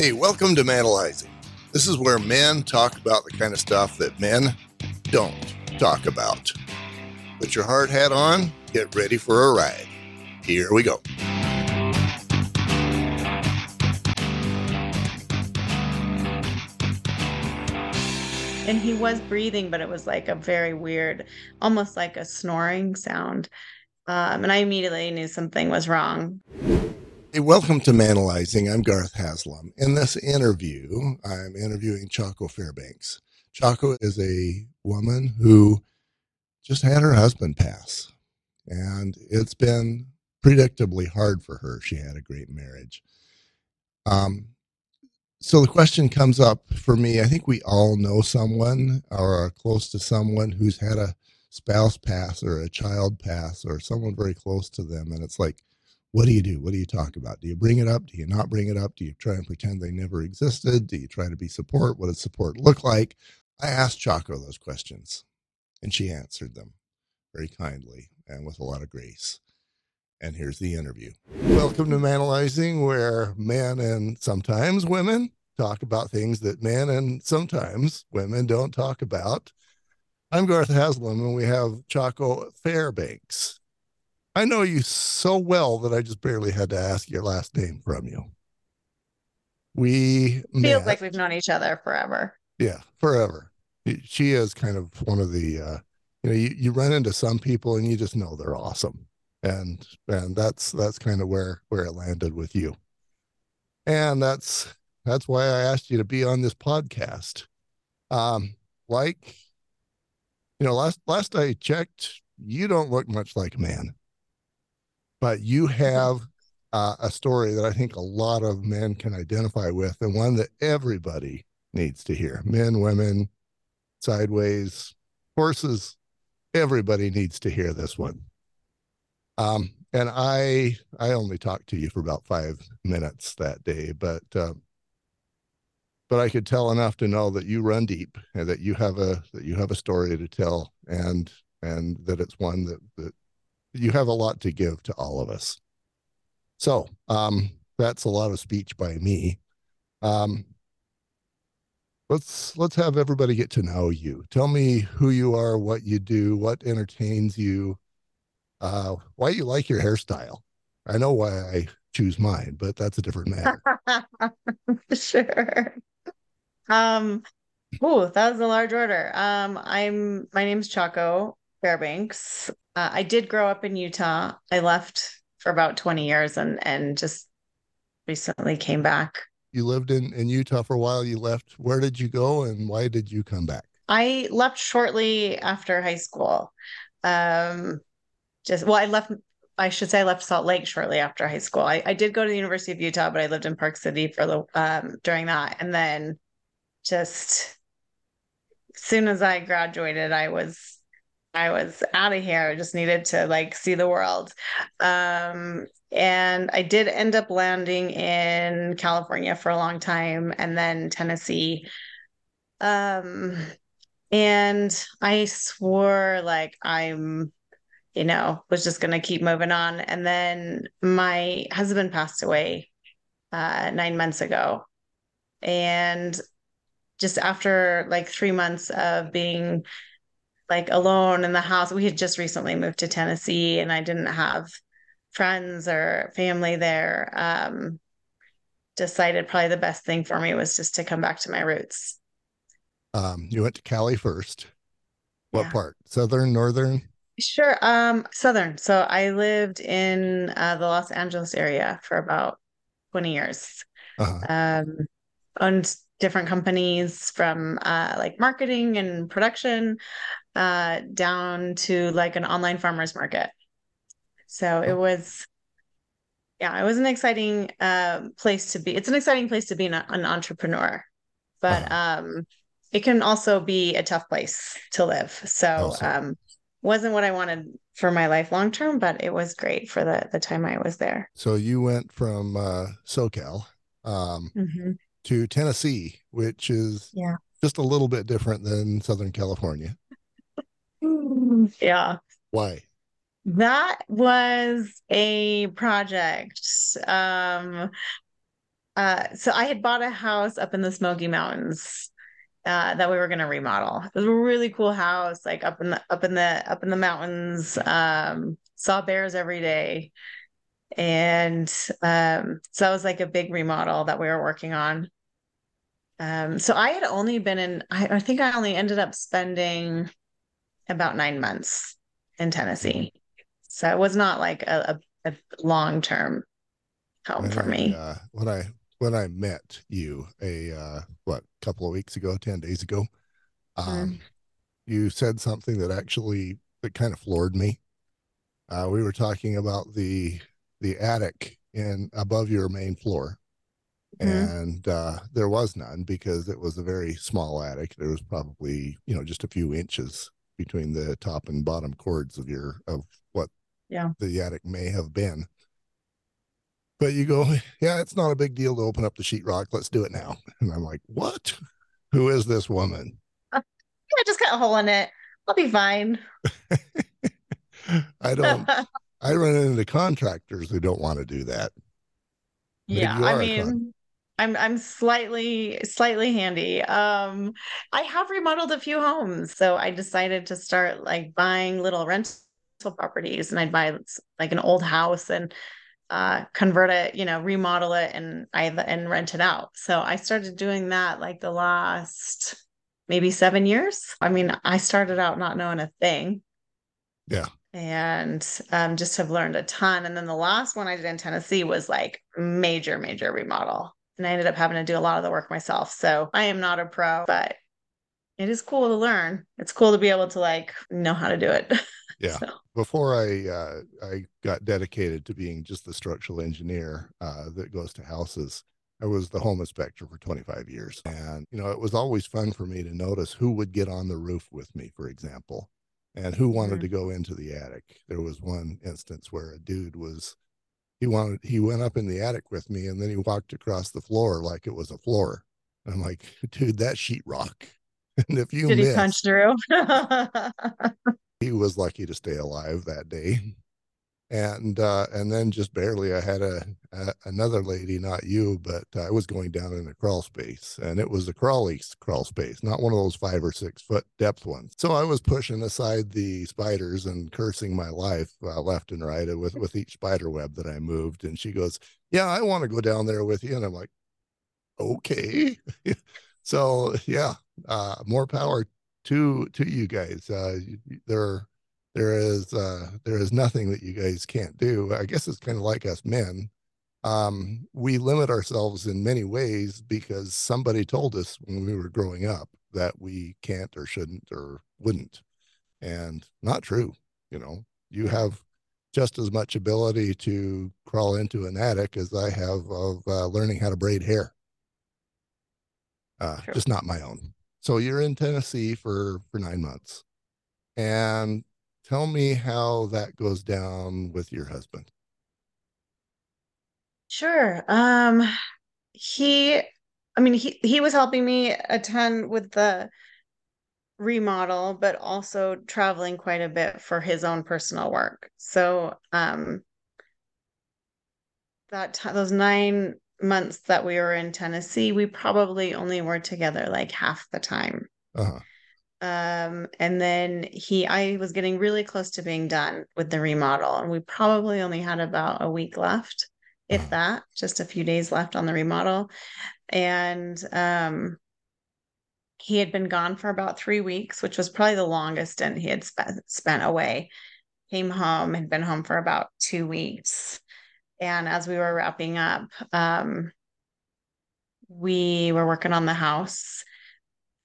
Hey, welcome to Manalizing. This is where men talk about the kind of stuff that men don't talk about. Put your hard hat on, get ready for a ride. Here we go. and he was breathing but it was like a very weird almost like a snoring sound um, and i immediately knew something was wrong Hey, welcome to Manalizing. I'm Garth Haslam. In this interview, I'm interviewing Chako Fairbanks. Chako is a woman who just had her husband pass, and it's been predictably hard for her. She had a great marriage. Um, so the question comes up for me. I think we all know someone or are close to someone who's had a spouse pass or a child pass or someone very close to them, and it's like, what do you do? What do you talk about? Do you bring it up? Do you not bring it up? Do you try and pretend they never existed? Do you try to be support? What does support look like? I asked Chako those questions, and she answered them very kindly and with a lot of grace. And here's the interview. Welcome to Manalizing, where men and sometimes women talk about things that men and sometimes women don't talk about. I'm Garth Haslam, and we have Chako Fairbanks. I know you so well that I just barely had to ask your last name from you. We feels met, like we've known each other forever yeah, forever. She is kind of one of the, uh, you know, you, you run into some people and you just know they're awesome, and and that's that's kind of where where it landed with you, and that's that's why I asked you to be on this podcast. Um, like, you know, last last I checked, you don't look much like a man but you have uh, a story that I think a lot of men can identify with, and one that everybody needs to hear men, women, sideways, horses. Everybody needs to hear this one. Um, and I I only talked to you for about five minutes that day, but uh, but I could tell enough to know that you run deep and that you have a that you have a story to tell, and and that it's one that that you have a lot to give to all of us. So um, that's a lot of speech by me. Um, let's let's have everybody get to know you. Tell me who you are, what you do, what entertains you, uh, why you like your hairstyle. I know why I choose mine, but that's a different matter. sure. Um, oh, that was a large order. Um, I'm my name's Chako Fairbanks. Uh, I did grow up in Utah. I left for about 20 years and and just recently came back. You lived in in Utah for a while. You left. Where did you go and why did you come back? I left shortly after high school. Um, just well, I left. I should say I left Salt Lake shortly after high school. I, I did go to the University of Utah, but I lived in Park City for the um, during that, and then just as soon as I graduated, I was I was out of here. I just needed to like see the world. Um, and I did end up landing in California for a long time and then Tennessee. Um, and I swore like I'm, you know, was just going to keep moving on. And then my husband passed away uh, nine months ago. And just after like three months of being like alone in the house. We had just recently moved to Tennessee and I didn't have friends or family there. Um, decided probably the best thing for me was just to come back to my roots. Um, you went to Cali first. What yeah. part? Southern, northern? Sure. Um, southern. So I lived in uh, the Los Angeles area for about 20 years. Uh-huh. Um, owned different companies from uh, like marketing and production uh, down to like an online farmers market. So it oh. was, yeah, it was an exciting uh, place to be. It's an exciting place to be an, an entrepreneur, but um, it can also be a tough place to live. So um, wasn't what I wanted for my life long term, but it was great for the the time I was there. So you went from uh, SoCal um, mm-hmm. to Tennessee, which is yeah. just a little bit different than Southern California. Yeah. Why? That was a project. Um, Uh, so I had bought a house up in the Smoky Mountains uh, that we were going to remodel. It was a really cool house, like up in the up in the up in the mountains. Um, saw bears every day, and um, so that was like a big remodel that we were working on. Um, so I had only been in. I, I think I only ended up spending about nine months in Tennessee. So it was not like a, a, a long term home When for I, me. uh, when I when I met you a uh, what couple of weeks ago, ten days ago, um, Mm, you said something that actually that kind of floored me. Uh, we were talking about the the attic in above your main floor, mhm. and uh, there was none because it was a very small attic. There was probably you know just a few inches between the top and bottom chords of your of what Yeah. the attic may have been. But you go, yeah, it's not a big deal to open up the sheetrock. Let's do it now. And I'm like, what? Who is this woman? Uh, Yeah, just cut a hole in it. I'll be fine. I don't. I run into contractors who don't want to do that. Maybe Yeah, I are a con. mean, I'm I'm slightly slightly handy. Um, I have remodeled a few homes, so I decided to start like buying little rental properties, and I'd buy like an old house and uh convert it, you know, remodel it and I and rent it out. So I started doing that like the last maybe seven years. I mean, I started out not knowing a thing Yeah. and um, just have learned a ton. And then the last one I did in Tennessee was like major, major remodel. And I ended up having to do a lot of the work myself. So I am not a pro, but it is cool to learn. It's cool to be able to like know how to do it. Yeah. so Before I uh, I got dedicated to being just the structural engineer uh, that goes to houses, I was the home inspector for 25 years, and you know it was always fun for me to notice who would get on the roof with me, for example, and who wanted mhm. to go into the attic. There was one instance where a dude was he wanted he went up in the attic with me, and then he walked across the floor like it was a floor. And I'm like, dude, that sheetrock. And if you did he punch through? he was lucky to stay alive that day. And uh, and then just barely, I had a, a another lady, not you, but I was going down in a crawl space, and it was a crawly crawl space, not one of those five or six foot depth ones. So I was pushing aside the spiders and cursing my life uh, left and right with with each spider web that I moved. And she goes, "Yeah, I want to go down there with you," and I'm like, "Okay." so yeah, uh, more power to to you guys. Uh, there there is uh, there is nothing that you guys can't do. I guess it's kind of like us men. Um, we limit ourselves in many ways because somebody told us when we were growing up that we can't or shouldn't or wouldn't, and not true. You know, you have just as much ability to crawl into an attic as I have of uh, learning how to braid hair uh, True. just not my own. So you're in Tennessee for for nine months, and tell me how that goes down with your husband. Sure. Um, he, I mean, he he was helping me a ton with the remodel, but also traveling quite a bit for his own personal work. So, um, that ti those nine months that we were in Tennessee, we probably only were together like half the time. Uh-huh. Um, and then he, I was getting really close to being done with the remodel, and we probably only had about a week left, if Uh-huh. that, just a few days left on the remodel. And um, he had been gone for about three weeks, which was probably the longest and he had spent spent away. Came home, had been home for about two weeks. And as we were wrapping up, um, we were working on the house.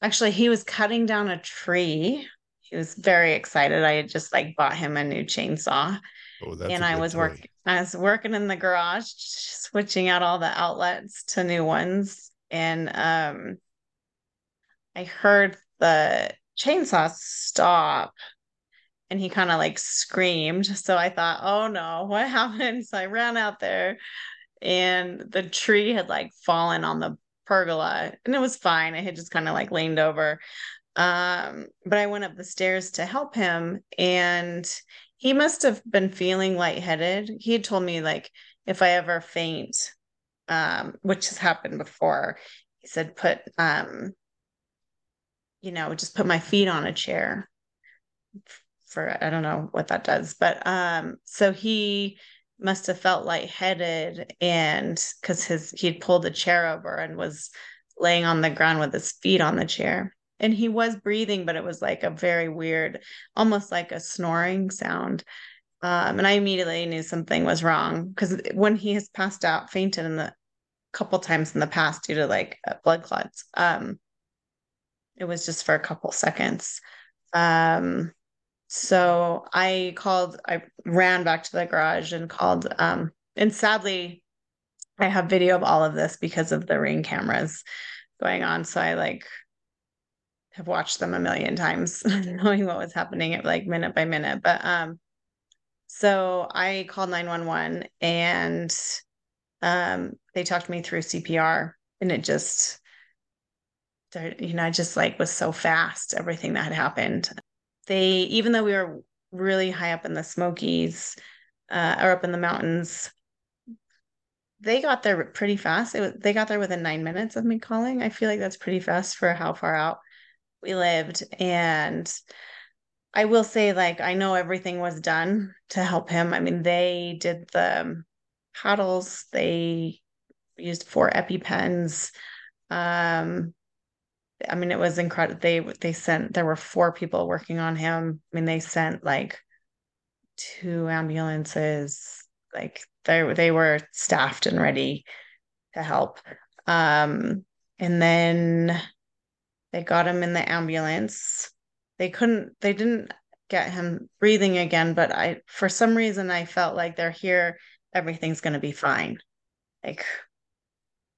Actually, he was cutting down a tree. He was very excited. I had just like bought him a new chainsaw Oh, that's and I was work toy. I was working in the garage, switching out all the outlets to new ones. And um I heard the chainsaw stop and he kind of like screamed. So I thought, oh no, what happened? So I ran out there and the tree had like fallen on the pergola and it was fine. I had just kind of like leaned over. Um, but I went up the stairs to help him and he must have been feeling lightheaded. He had told me like if I ever faint, um, which has happened before. He said, put, um, you know, just put my feet on a chair for, I don't know what that does, but, um, so he must have felt lightheaded and because his, he'd pulled the chair over and was laying on the ground with his feet on the chair. And he was breathing, but it was like a very weird, almost like a snoring sound. Um, and I immediately knew something was wrong because when he has passed out, fainted in the couple times in the past due to like uh, blood clots, um, it was just for a couple seconds. Um, so I called, I ran back to the garage and called, um, and sadly, I have video of all of this because of the ring cameras going on. So I like have watched them a million times, knowing what was happening at like minute by minute. But um, so I called 911 and um, they talked me through CPR and it just, you know, I just like was so fast, everything that had happened. They, even though we were really high up in the Smokies uh, or up in the mountains, they got there pretty fast. Was, they got there within nine minutes of me calling. I feel like that's pretty fast for how far out we lived. And I will say, like, I know everything was done to help him. I mean, they did the paddles, they used four EpiPens. Um, I mean, it was incredible. They they sent there were four people working on him. I mean, they sent like two ambulances. Like they they were staffed and ready to help. Um, and then they got him in the ambulance. They couldn't. They didn't get him breathing again. But I, for some reason, I felt like they're here. Everything's to be fine. Like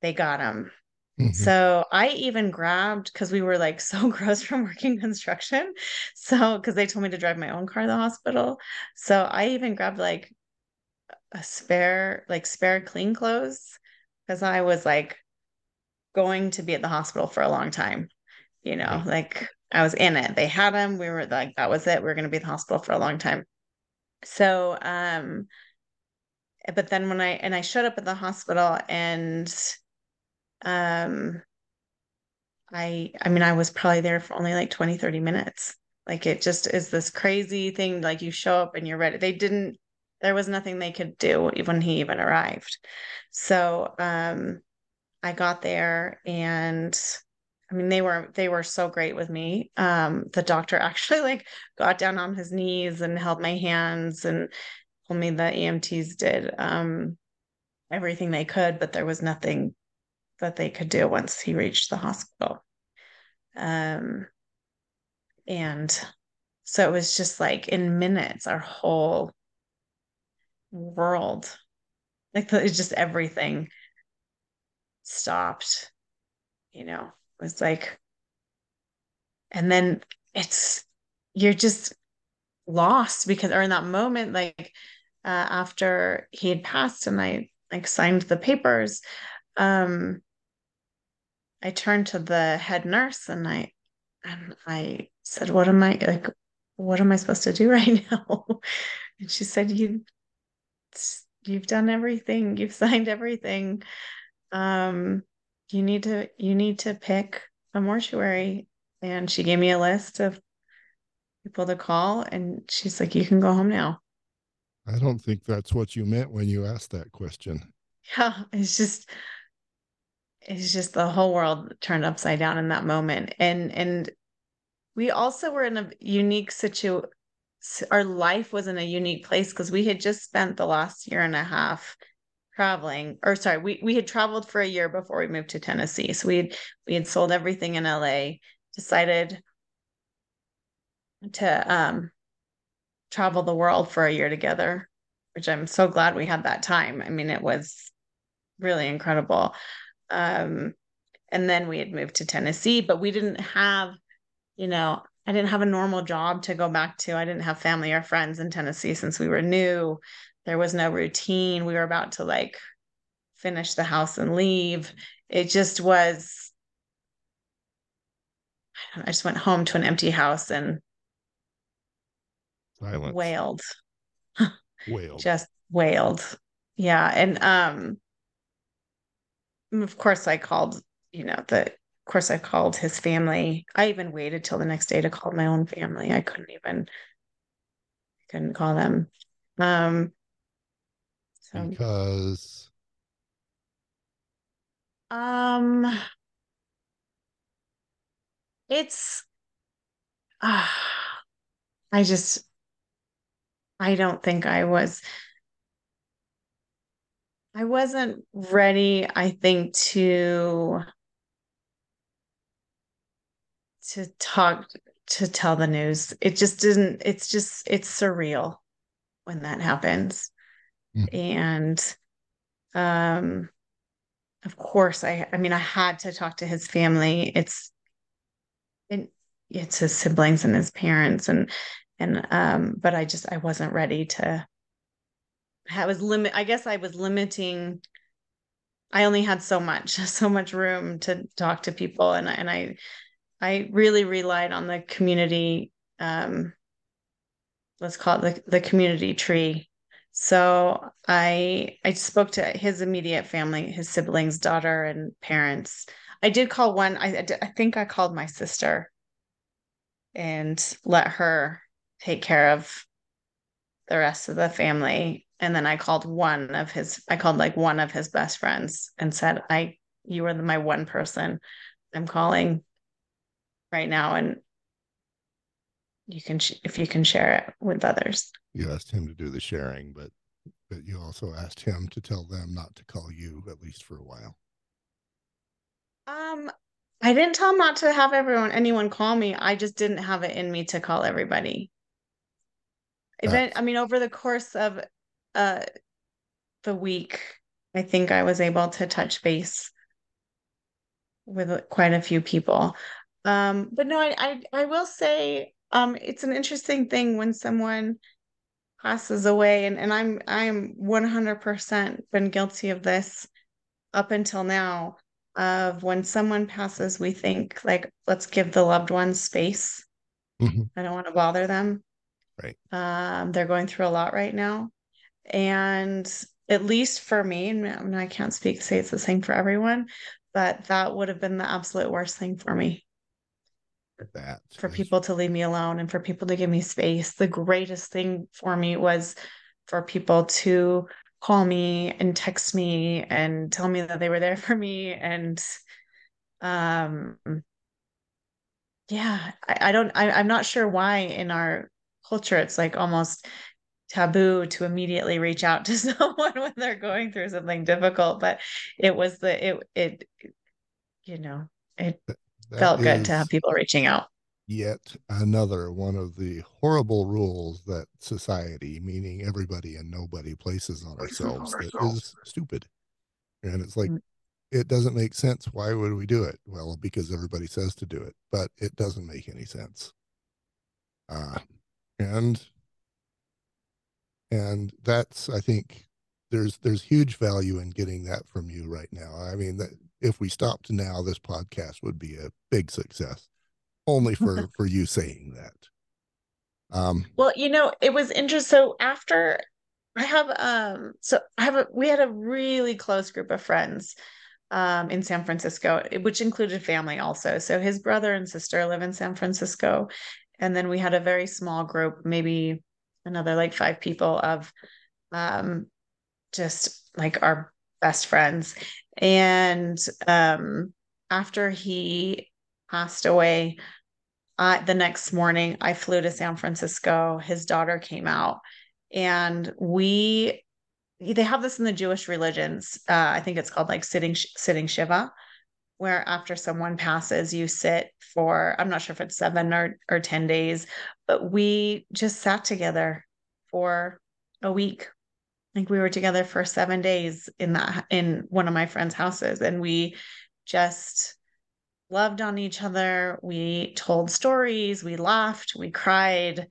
they got him. Mm-hmm. So I even grabbed because we were like so gross from working construction. So because they told me to drive my own car to the hospital. So I even grabbed like a spare, like spare clean clothes because I was like going to be at the hospital for a long time. You know, like I was in it. They had them. We were like, that was it. We are going to be in the hospital for a long time. So, um, but then when I, and I showed up at the hospital and, um, I, I mean, I was probably there for only like 20, 30 minutes. Like it just is this crazy thing. Like you show up and you're ready. They didn't, there was nothing they could do when he even arrived. So, um, I got there and I mean, they were they were so great with me. Um, the doctor actually like got down on his knees and held my hands and told me the EMTs did um, everything they could, but there was nothing that they could do once he reached the hospital. Um, and so it was just like in minutes, our whole world, like the, just everything stopped, you know was like, and then it's, you're just lost because, or in that moment, like uh, after he had passed and I like signed the papers, um, I turned to the head nurse and I, and I said, what am I like, what am I supposed to do right now? and she said, you, you've done everything, you've signed everything. Um, you need to you need to pick a mortuary and she gave me a list of people to call and she's like you can go home now i don't think that's what you meant when you asked that question yeah it's just it's just the whole world turned upside down in that moment. And and we also were in a unique situation our life was in a unique place because we had just spent the last year and a half traveling or sorry we, we had traveled for a year before we moved to tennessee. So we had we had sold everything in la decided to um travel the world for a year together which i'm so glad we had that time. I mean it was really incredible um and then we had moved to tennessee but we didn't have you know i didn't have a normal job to go back to i didn't have family or friends in tennessee since we were new there was no routine. We were about to like finish the house and leave. It just was, I just went home to an empty house and Silence. wailed. Wailed. just wailed. Yeah. And um of course I called, you know, the of course I called his family. I even waited till the next day to call my own family. I couldn't even couldn't call them. Um so because um it's uh, I just I don't think I was I wasn't ready, I think, to to talk to tell the news. It just didn't, it's just it's surreal when that happens. Mm. And um of course I I mean I had to talk to his family. It's it, it's his siblings and his parents and and um but I just I wasn't ready to I was limit I guess I was limiting I only had so much so much room to talk to people and and I I really relied on the community um let's call it the, the community tree. So I I spoke to his immediate family his siblings daughter and parents. I did call one I I think I called my sister and let her take care of the rest of the family and then I called one of his I called like one of his best friends and said I you are my one person I'm calling right now and you can if you can share it with others. You asked him to do the sharing but but you also asked him to tell them not to call you at least for a while. Um I didn't tell him not to have everyone anyone call me. I just didn't have it in me to call everybody. Event, I mean, over the course of uh, the week, I think I was able to touch base with quite a few people. Um, but no, I, I, I will say um, it's an interesting thing when someone passes away, and, and I'm I'm 100% been guilty of this up until now. Of when someone passes, we think like, let's give the loved ones space. Mm-hmm. I don't want to bother them. Right. Um, they're going through a lot right now. And at least for me, and I, can't speak, say it's the same for everyone, but that would have been the absolute worst thing for me. That for people to leave me alone and for people to give me space. The greatest thing for me was for people to call me and text me and tell me that they were there for me. And um yeah, I, I don't I, I'm not sure why in our culture it's like almost taboo to immediately reach out to someone when they're going through something difficult but it was the it it you know it that felt good to have people reaching out. yet another one of the horrible rules that society meaning everybody and nobody places on ourselves that is stupid. And it's like mm. it doesn't make sense. Why would we do it? Well because everybody says to do it but it doesn't make any sense. Uh and and that's i think there's there's huge value in getting that from you right now. I mean that if we stopped now this podcast would be a big success. Only for for you saying that. Um well you know it was interesting so after i have um so i have a we had a really close group of friends um in san francisco which included family also. So his brother and sister live in san francisco and then we had a very small group maybe another like five people of um just like our best friends. And um after he passed away uh, the next morning i flew to san francisco. His daughter came out. And we they have this in the jewish religions uh, i think it's called like sitting sitting shiva where after someone passes, you sit for, I'm not sure if it's seven or, or 10 days, we just sat together for a week. Like we were together for seven days in that in one of my friends' houses, and we just loved on each other. We told stories, we laughed, we cried.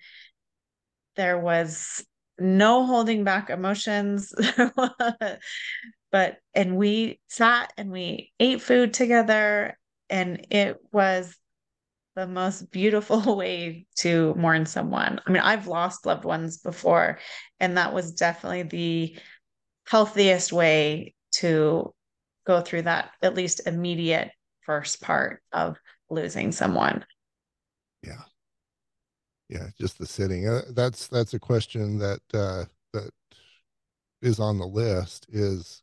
There was no holding back emotions. but and we sat and we ate food together and it was the most beautiful way to mourn someone. I mean, I've lost loved ones before, and that was definitely the healthiest way to go through that at least immediate first part of losing someone. Yeah. Yeah, just the sitting. Uh, that's that's a question that uh, that is on the list. Is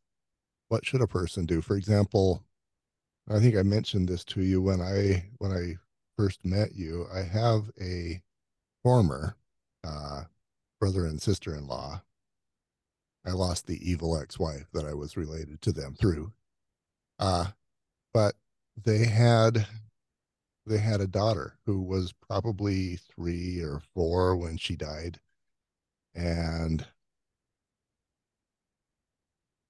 what should a person do? For example, I think I mentioned this to you when I when I first met you. I have a former uh, brother and sister in law. I lost the evil ex wife that I was related to them through. Uh, but they had they had a daughter who was probably three or four when she died and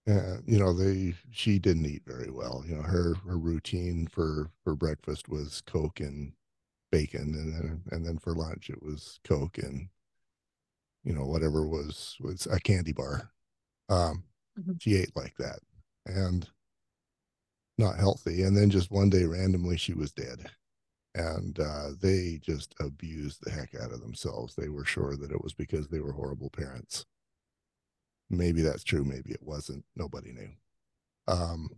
uh, you know they she didn't eat very well you know her her routine for for breakfast was coke and bacon and then and then for lunch it was coke and you know whatever was was a candy bar. Um mm-hmm. she ate like that and not healthy and then just one day randomly she was dead. And uh, they just abused the heck out of themselves. They were sure that it was because they were horrible parents maybe that's true maybe it wasn't nobody knew. Um,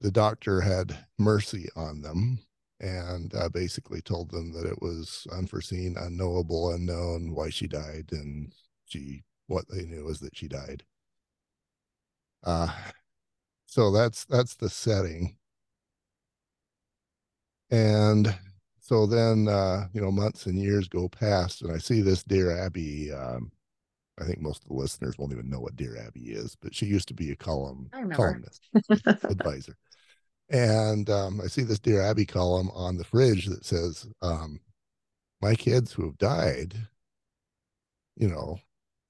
the doctor had mercy on them and uh, basically told them that it was unforeseen unknowable unknown why she died and she what they knew is that she died. Uh, so that's that's the setting. And so then uh, you know months and years go past and i see this dear abby um, i think most of the listeners won't even know what dear abby is but she used to be a column columnist advisor and um, i see this dear abby column on the fridge that says um, my kids who have died you know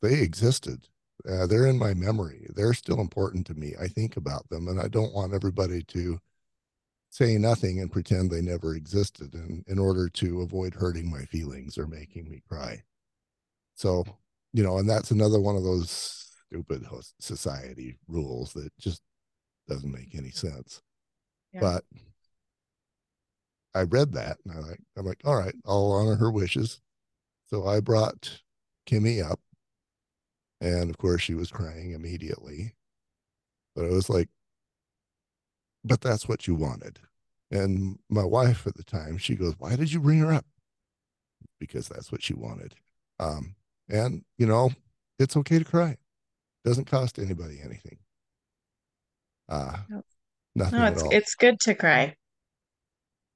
they existed uh, they're in my memory. They're still important to me. I think about them, and I don't want everybody to say nothing and pretend they never existed in, in order to avoid hurting my feelings or making me cry. So, you know, and that's another one of those stupid society rules that just doesn't make any sense. Yeah. But I read that and I like I'm like, all right, I'll honor her wishes. So I brought Kimmy up and of course, she was crying immediately. But I was like, but that's what you wanted. And my wife at the time, she goes, Why did you bring her up? Because that's what she wanted. Um, and, you know, it's okay to cry. It doesn't cost anybody anything. Uh, nothing no, it's, it's good to cry.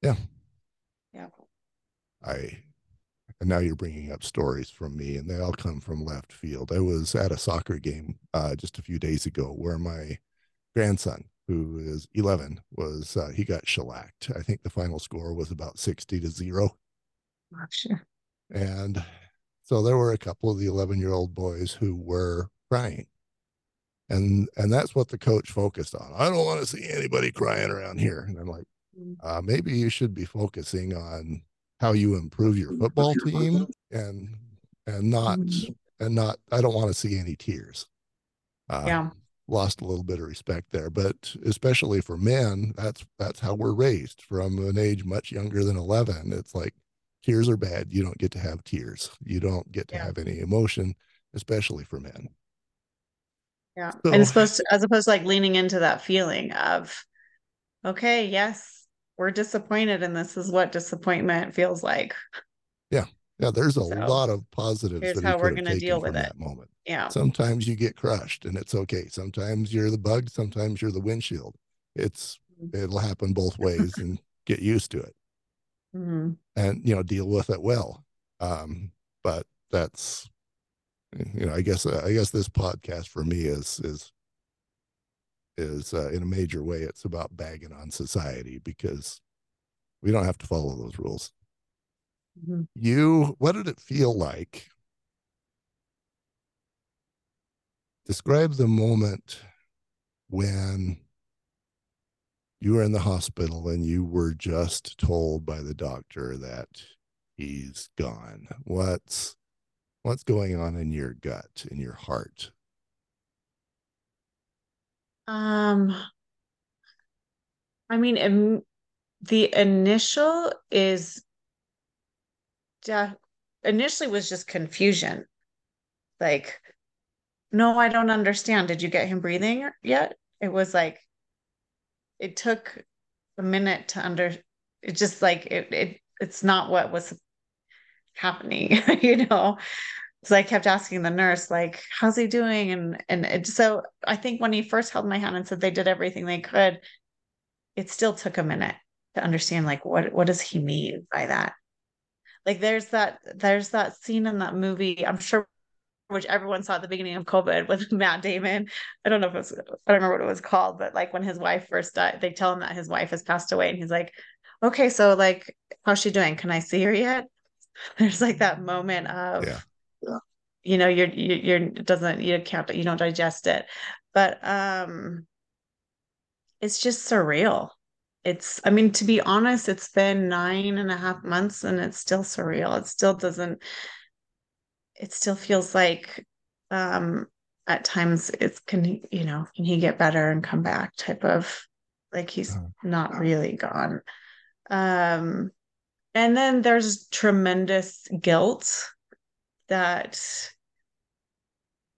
Yeah. Yeah. I and now you're bringing up stories from me and they all come from left field i was at a soccer game uh, just a few days ago where my grandson who is 11 was uh, he got shellacked i think the final score was about 60 to 0 oh, sure. and so there were a couple of the 11 year old boys who were crying. And and that's what the coach focused on. I don't want to see anybody crying around here. And i'm like mm. uh, maybe you should be focusing on how you improve your football team and and not mm-hmm. and not i don't want to see any tears. Uh, yeah. lost a little bit of respect there. But especially for men that's that's how we're raised. From an age much younger than 11 it's like tears are bad you don't get to have tears you don't get to yeah. have any emotion especially for men. Yeah so, and supposed to, as opposed to like leaning into that feeling of okay yes we're disappointed and this is what disappointment feels like. Yeah. Yeah there's a so, lot of positives here's how we're going to deal with it. moment. Yeah. Sometimes you get crushed and it's okay. Sometimes you're the bug sometimes you're the windshield. It's mm-hmm. it'll happen both ways and get used to it mm-hmm. and you know deal with it well um but that's you know i guess uh, i guess this podcast for me is is is uh, in a major way it's about bagging on society because we don't have to follow those rules mm-hmm. you what did it feel like describe the moment when you were in the hospital and you were just told by the doctor that he's gone what's what's going on in your gut in your heart um, I mean, im- the initial is de- initially was just confusion. Like, no, I don't understand. Did you get him breathing yet? It was like, it took a minute to under it just like it, it it's not what was happening you know so I kept asking the nurse, like, how's he doing? And and it, so I think when he first held my hand and said they did everything they could, it still took a minute to understand like what what does he mean by that? Like there's that there's that scene in that movie, I'm sure which everyone saw at the beginning of COVID with Matt Damon. I don't know if it was I don't remember what it was called, but like when his wife first died, they tell him that his wife has passed away and he's like, Okay, so like how's she doing? Can I see her yet? There's like that moment of Yeah. you know you're you're, it doesn't you can't you don't digest it but um it's just surreal it's i mean to be honest it's been nine and a half months and it's still surreal it still doesn't it still feels like um at times it's can he you know can he get better and come back type of like he's Uh-huh. not really gone um and then there's tremendous guilt that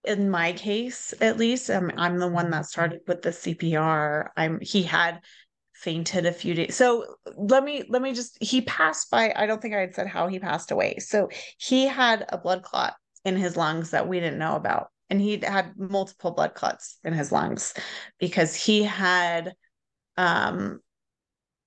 in my case at least I'm, I'm the one that started with the cpr i'm he had fainted a few days. So let me let me just he passed by i don't think i had said how he passed away. So he had a blood clot in his lungs that we didn't know about and he had multiple blood clots in his lungs because he had um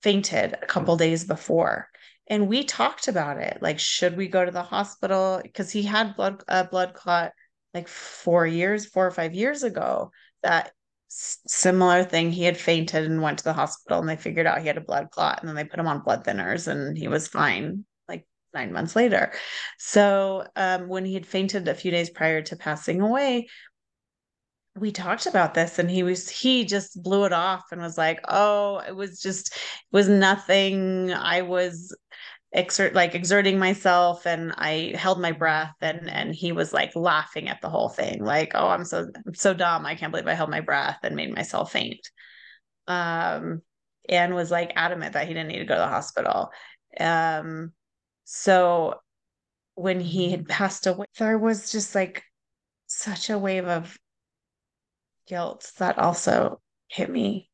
fainted a couple days before. And we talked about it like should we go to the hospital? Because he had blood a blood clot like four years four or five years ago that similar thing. He had fainted and went to the hospital and they figured out he had a blood clot and then they put him on blood thinners and he was fine like nine months later. So um, when he had fainted a few days prior to passing away we talked about this and he was he just blew it off and was like oh it was just it was nothing. I was exert like exerting myself and i held my breath and and he was like laughing at the whole thing like oh i'm so so dumb. I can't believe i held my breath and made myself faint. Um and was like adamant that he didn't need to go to the hospital. Um so when he had passed away there was just like such a wave of guilt that also hit me.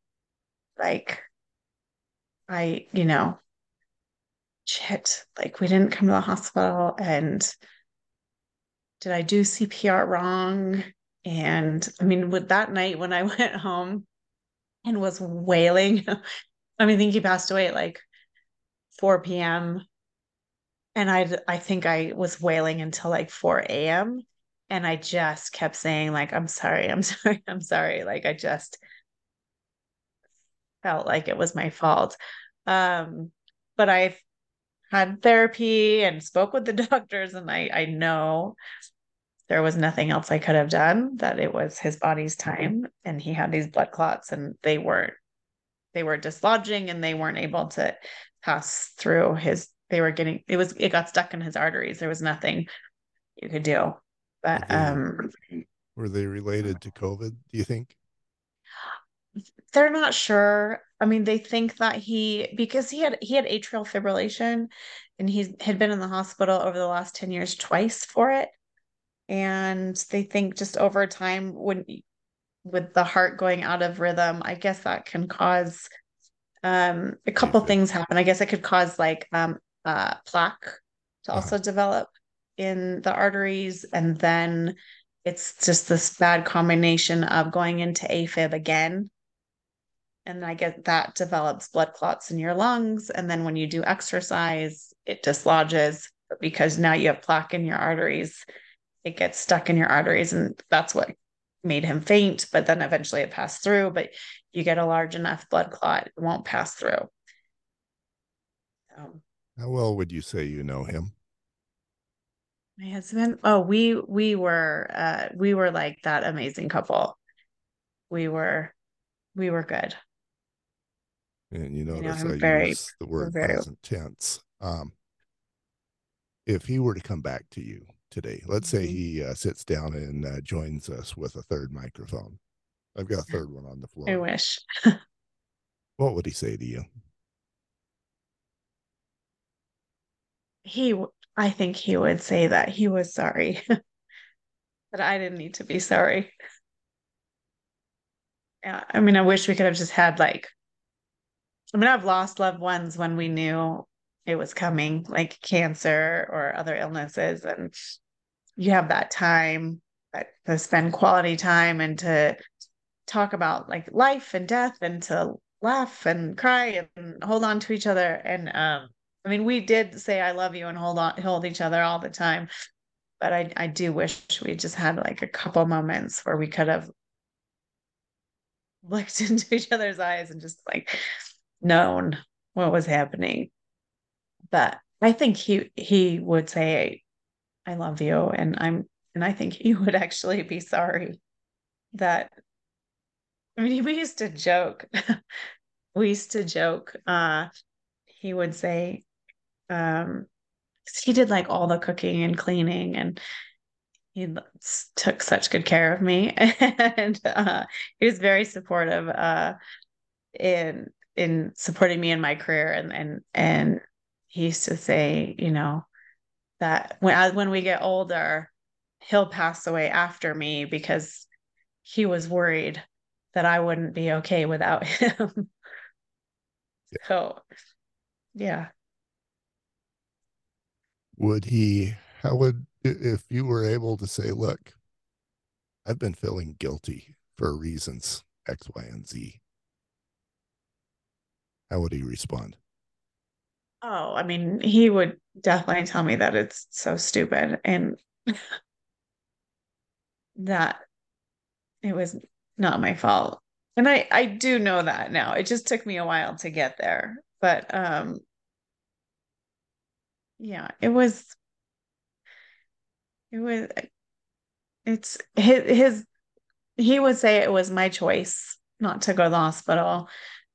Like, I, you know, shit, like we didn't come to the hospital and did I do CPR wrong? And I mean, with that night when I went home and was wailing, I mean, I think he passed away at like 4 p.m. And I, I think I was wailing until like 4 a.m. And I just kept saying, like, I'm sorry, I'm sorry, I'm sorry. Like, I just felt like it was my fault. Um, but I've had therapy and spoke with the doctors, and I, I know there was nothing else I could have done, that it was his body's time. And he had these blood clots, and they weren't, they were dislodging and they weren't able to pass through his, they were getting, it was, it got stuck in his arteries. There was nothing you could do. But Did they- um, Were they related to COVID, do you think? They're not sure. I mean, they think that he because he had he had atrial fibrillation and he had been in the hospital over the last 10 years twice for it. And they think just over time when with the heart going out of rhythm, I guess that can cause um a couple things happen. I guess it could cause like um uh plaque to Uh-huh. also develop in the arteries and then it's just this bad combination of going into AFib again and I get that develops blood clots in your lungs. And then when you do exercise, it dislodges But because now you have plaque in your arteries. It gets stuck in your arteries, and that's what made him faint. But then eventually it passed through. But you get a large enough blood clot, it won't pass through. So, How well would you say you know him? my husband, oh, we we were uh we were like that amazing couple. We were we were good. And you know notice him I very- use the word very- present tense. Um, if he were to come back to you today, let's say Mhm. he uh, sits down and uh, joins us with a third microphone. I've got a third one on the floor. I wish. What would he say to you? he I think he would say that he was sorry that i didn't need to be sorry yeah i mean i wish we could have just had like I mean, I've lost loved ones when we knew it was coming, like cancer or other illnesses, and you have that time to spend quality time and to talk about like life and death and to laugh and cry and hold on to each other. And um, I mean, we did say I love you and hold on hold each other all the time. But I I do wish we just had like a couple moments where we could have looked into each other's eyes and just like known what was happening. But I think he he would say I love you and I'm and I think he would actually be sorry that I mean we used to joke. we used to joke. Uh he would say, um he did like all the cooking and cleaning and he took such good care of me and uh, he was very supportive uh, in in supporting me in my career. And and and he used to say you know that when when we get older he'll pass away after me because he was worried that I wouldn't be okay without him. Yeah. so yeah. Would he how would if you were able to say look i've been feeling guilty for reasons x y and z how would he respond? Oh i mean he would definitely tell me that it's so stupid and that it was not my fault. And i i do know that now. It just took me a while to get there. But um yeah it was it was it's his his he would say it was my choice not to go to the hospital.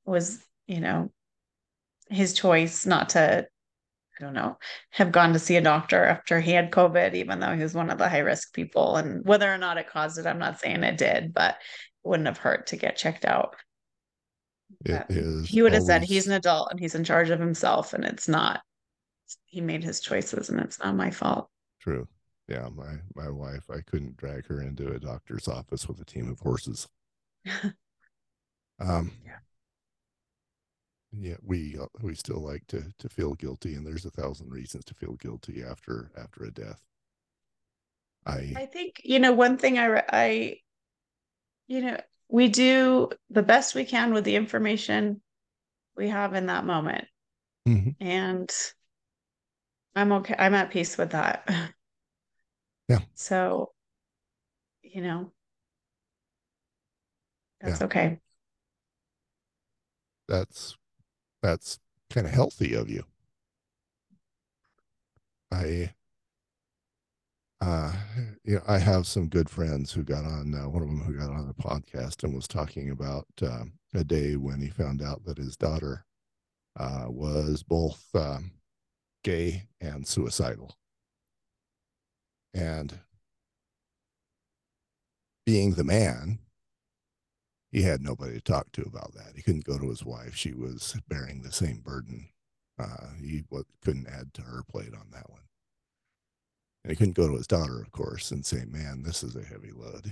It was you know his choice not to i don't know have gone to see a doctor after he had covid even though he was one of the high risk people. And whether or not it caused it i'm not saying it did but it wouldn't have hurt to get checked out. He would have always... said he's an adult and he's in charge of himself and it's not he made his choices and it's not my fault. True. Yeah my my wife i couldn't drag her into a doctor's office with a team of horses. Um yeah yeah we uh, we still like to to feel guilty and there's a thousand reasons to feel guilty after after a death. I i think you know one thing i i you know we do the best we can with the information we have in that moment. Mm-hmm. and i'm okay i'm at peace with that. Yeah. So you know. That's yeah. okay. That's that's kind of healthy of you. I uh you know, I have some good friends who got on uh, one of them who got on a podcast and was talking about uh, a day when he found out that his daughter uh, was both um, gay and suicidal. And being the man, he had nobody to talk to about that. He couldn't go to his wife. She was bearing the same burden. Uh, he what, couldn't add to her plate on that one. And he couldn't go to his daughter, of course, and say, man, this is a heavy load.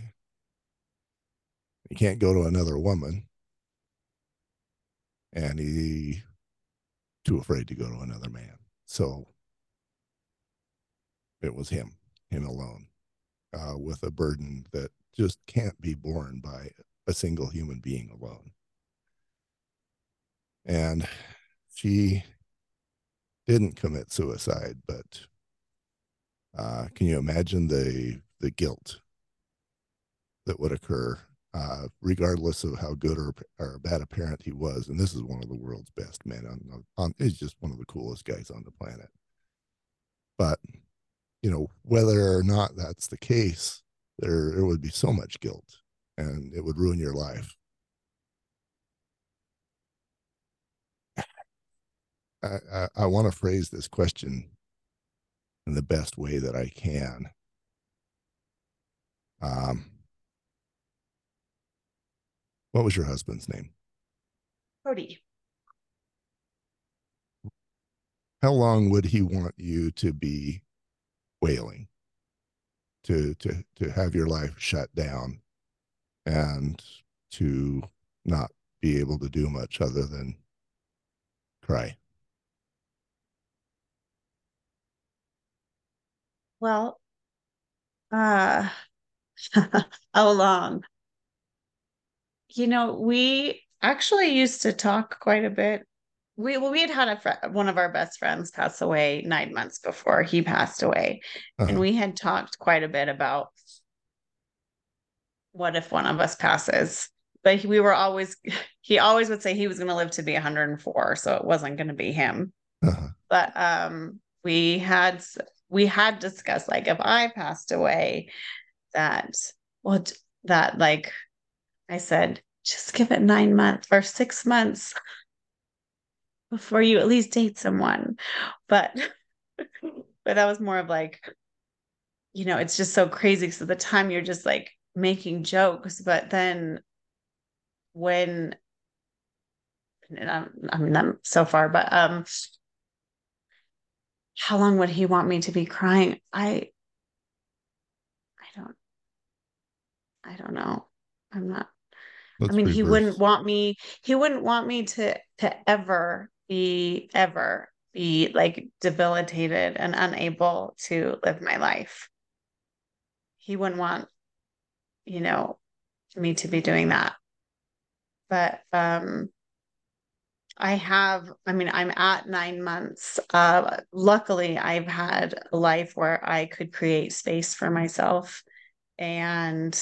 He can't go to another woman. And he too afraid to go to another man. So it was him, him alone, uh, with a burden that just can't be borne by a single human being alone. And she didn't commit suicide, but uh, can you imagine the the guilt that would occur, uh, regardless of how good or, or bad a parent he was? And this is one of the world's best men. On, on, he's just one of the coolest guys on the planet. But you know, whether or not that's the case, there there would be so much guilt and it would ruin your life. I, I, I want to phrase this question in the best way that I can. Um, what was your husband's name? Cody. How long would he want you to be wailing? To to to have your life shut down and to not be able to do much other than cry? Well, uh, how long? You know, we actually used to talk quite a bit. We well, we had had a fr- one of our best friends pass away nine months before he passed away, and Uh-huh. we had talked quite a bit about what if one of us passes. But we were always, he always would say he was going to live to be 104, so it wasn't going to be him. Uh-huh. But um, we had we had discussed like if I passed away, that well, that like I said, just give it nine months or six months before you at least date someone. But but that was more of like, you know, it's just so crazy. So the time you're just like making jokes, but then when and I'm I mean I'm so far, but um how long would he want me to be crying? I I don't I don't know. I'm not Let's I mean, he wouldn't want me, he wouldn't want me to to ever be ever be like debilitated and unable to live my life. He wouldn't want, you know, me to be doing that. But um I have, I mean, I'm at nine months. Uh luckily I've had a life where I could create space for myself and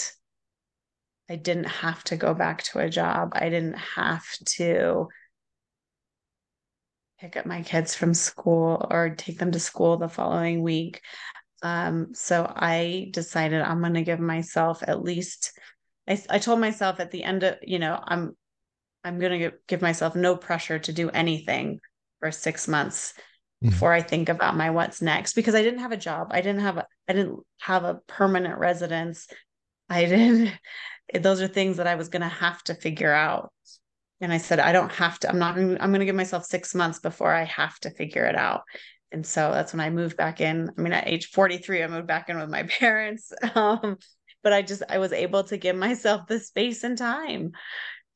I didn't have to go back to a job. I didn't have to pick up my kids from school or take them to school the following week. Um, so I decided I'm going to give myself at least. I, I told myself at the end of you know I'm I'm going to give myself no pressure to do anything for six months Mhm. before I think about my what's next because I didn't have a job. I didn't have a I didn't have a permanent residence. I didn't. Those are things that I was going to have to figure out. And I said, I don't have to, I'm not, I'm going to give myself six months before I have to figure it out. And so that's when I moved back in. I mean, at age 43, I moved back in with my parents. Um, but I just, I was able to give myself the space and time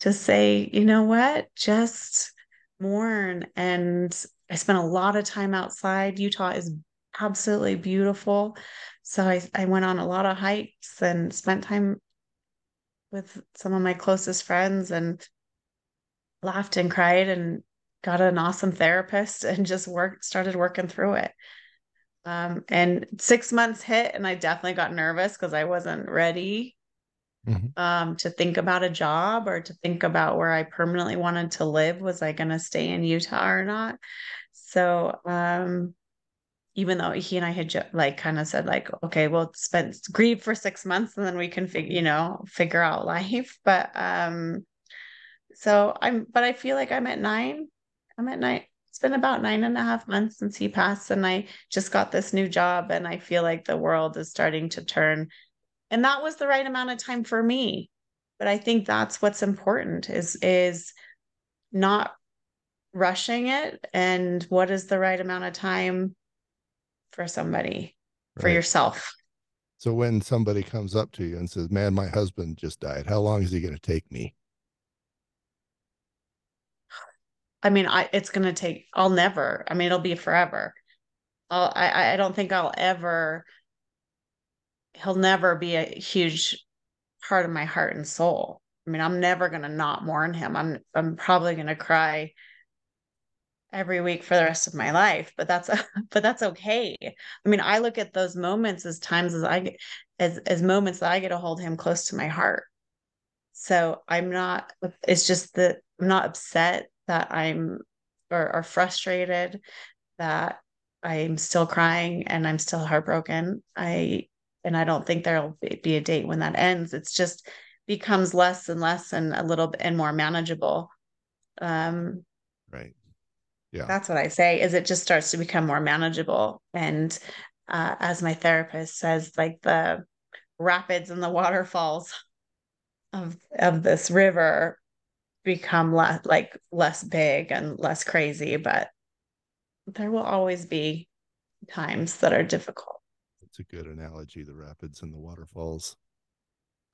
to say, you know what, just mourn. And I spent a lot of time outside. Utah is absolutely beautiful. So I, I went on a lot of hikes and spent time with some of my closest friends and laughed and cried and got an awesome therapist and just worked started working through it. Um, and six months hit and I definitely got nervous because I wasn't ready Mhm. um, to think about a job or to think about where I permanently wanted to live. Was I going to stay in Utah or not? So um, even though he and I had ju- like kind of said like, okay, we'll spend grieve for six months and then we can figure, you know, figure out life. But um, so I'm, but I feel like I'm at nine. I'm at nine. It's been about nine and a half months since he passed, and I just got this new job, and I feel like the world is starting to turn. And that was the right amount of time for me. But I think that's what's important is is not rushing it and what is the right amount of time for somebody, for yourself. So when somebody comes up to you and says, "Man, my husband just died. How long is he going to take me?" I mean, I it's gonna take. I'll never. I mean, it'll be forever. I'll, I I don't think I'll ever. He'll never be a huge part of my heart and soul. I mean, I'm never gonna not mourn him. I'm I'm probably gonna cry every week for the rest of my life, but that's but that's okay. I mean, I look at those moments as times as I get as as moments that I get to hold him close to my heart. So I'm not. It's just that I'm not upset that I'm or, are frustrated that I'm still crying and I'm still heartbroken. I and I don't think there'll be a date when that ends. It's just becomes less and less and a little bit and more manageable. Um, Right. Yeah. that's what I say is it just starts to become more manageable. And uh, as my therapist says, like the rapids and the waterfalls of of this river become less like less big and less crazy, but there will always be times that are difficult. It's a good analogy, the rapids and the waterfalls.